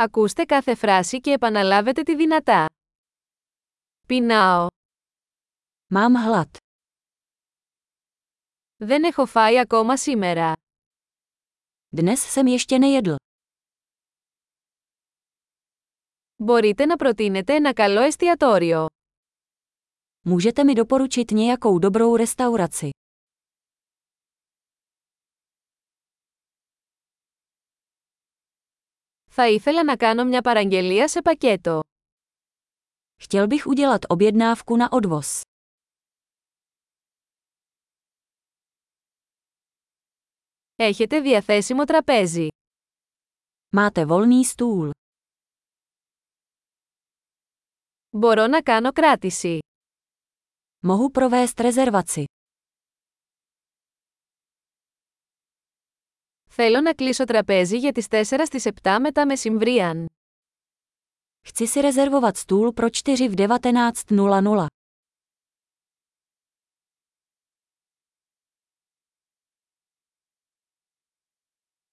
Ακούστε κάθε φράση και επαναλάβετε τη δυνατά. Πεινάω. Mám hlad. Δεν έχω φάει ακόμα σήμερα. Dnes jsem ještě nejedl. Μπορείτε να προτείνετε ένα καλό εστιατόριο. Můžete mi doporučit nějakou dobrou restauraci. Θα ήθελα να κάνω μια παραγγελία σε πακέτο. Chtěl bych udělat objednávku na odvoz. Έχετε διαθέσιμο τραπέζι. Máte volný stůl. Μπορώ να κάνω κράτηση. Mohu provést rezervaci. Θέλω να κλείσω τραπέζι για τις 4 στις 7 μετά μεσημβρίαν. Chci si rezervovat stůl pro 4 v 19.00.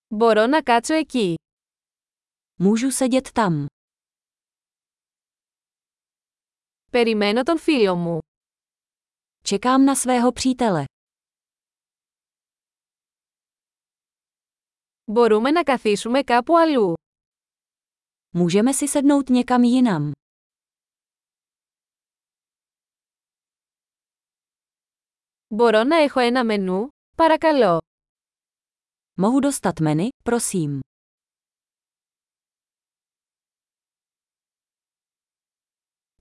Μπορώ να κάτσω εκεί. Můžu sedět tam. Περιμένω τον φίλο μου. Čekám na svého přítele. Μπορούμε να καθίσουμε κάπου αλλού. Můžeme si sednout někam jinam. Μπορώ να έχω ένα μενού, παρακαλώ. Mohu dostat menu, prosím.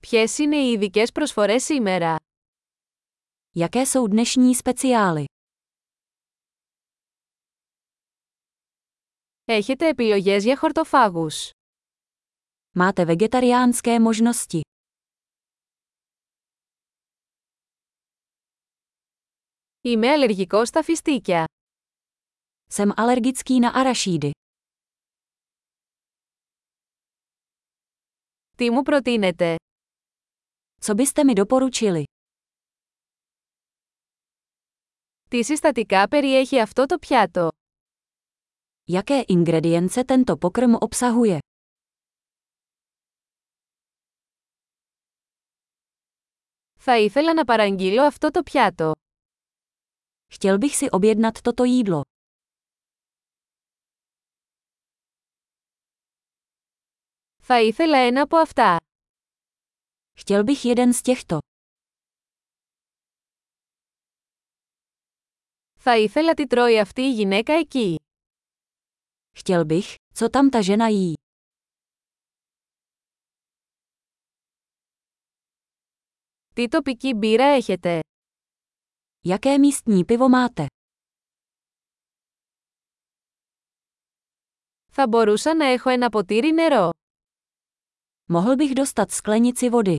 Ποιες είναι οι ειδικές προσφορές σήμερα? Jaké jsou dnešní speciály? Έχετε επιλογές για χορτοφάγους. Máte vegetariánské možnosti. Είμαι αλλεργικός στα φιστίκια. Jsem alergický na arašídy. Τι μου προτείνετε? Co byste mi doporučili? Τι συστατικά περιέχει αυτό το πιάτο? Jaké ingredience tento pokrm obsahuje? Θα ήθελα να παραγγείλω αυτό το πιάτο. Chtěl bych si objednat toto jídlo. Θα ήθελα ένα από αυτά. Chtěl bych jeden z těchto. Θα ήθελα τι τρώει αυτή η γυναίκα εκεί. Chtěl bych, co tam ta žena jí. Τι τοπική μπύρα έχετε? Jaké místní pivo máte? Θα μπορούσα να έχω ένα ποτήρι νερό. Mohl bych dostat sklenici vody.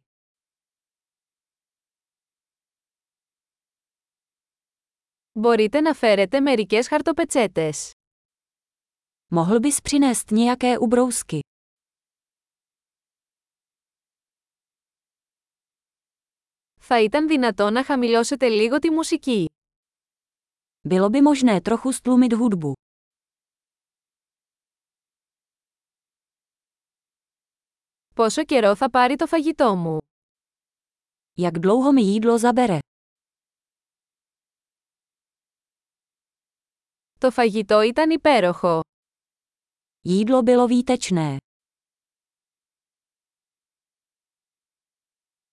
Μπορείτε να φέρετε μερικές χαρτοπετσέτες. Mohl bys přinést nějaké ubrousky. Θα ήταν δυνατό να χαμηλώσετε λίγο τη μουσική. Bylo by možné trochu stlumit hudbu. Πόσο καιρό θα πάρει το φαγητό μου? Jak dlouho mi jídlo zabere? Το φαγητό ήταν υπέροχο. Jídlo bylo výtečné.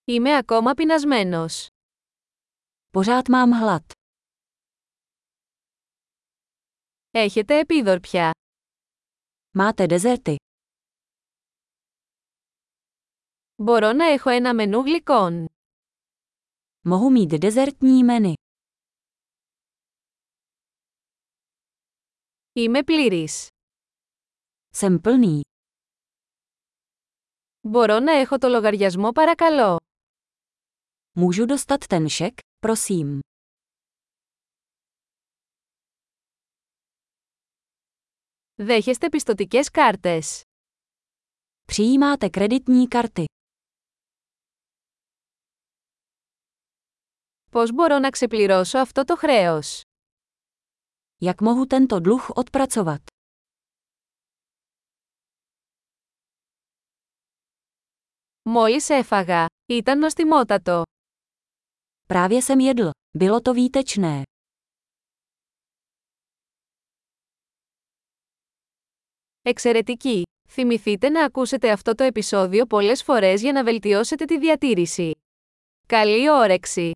Είμαι ακόμα πεινασμένος. Pořád mám hlad. Έχετε επίδορπια. Máte dezerty. Μπορώ να έχω ένα μενού γλυκών. Mohu mít dezertní menu. Είμαι πλήρης. Jsem plný. Μπορώ να έχω το λογαριασμό παρακαλώ. Můžu dostat ten šek, prosím. Δέχεστε πιστοτικές κάρτες. Přijímáte kreditní karty. Πώς μπορώ να ξεπληρώσω αυτό το χρέος? Jak mohu tento dluh odpracovat? Μόλις έφαγα. Ήταν νοστιμότατο. Právě jsem jedl. Bylo to výtečné. Εξαιρετική! Θυμηθείτε να ακούσετε αυτό το επεισόδιο πολλές φορές για να βελτιώσετε τη διατήρηση. Καλή όρεξη!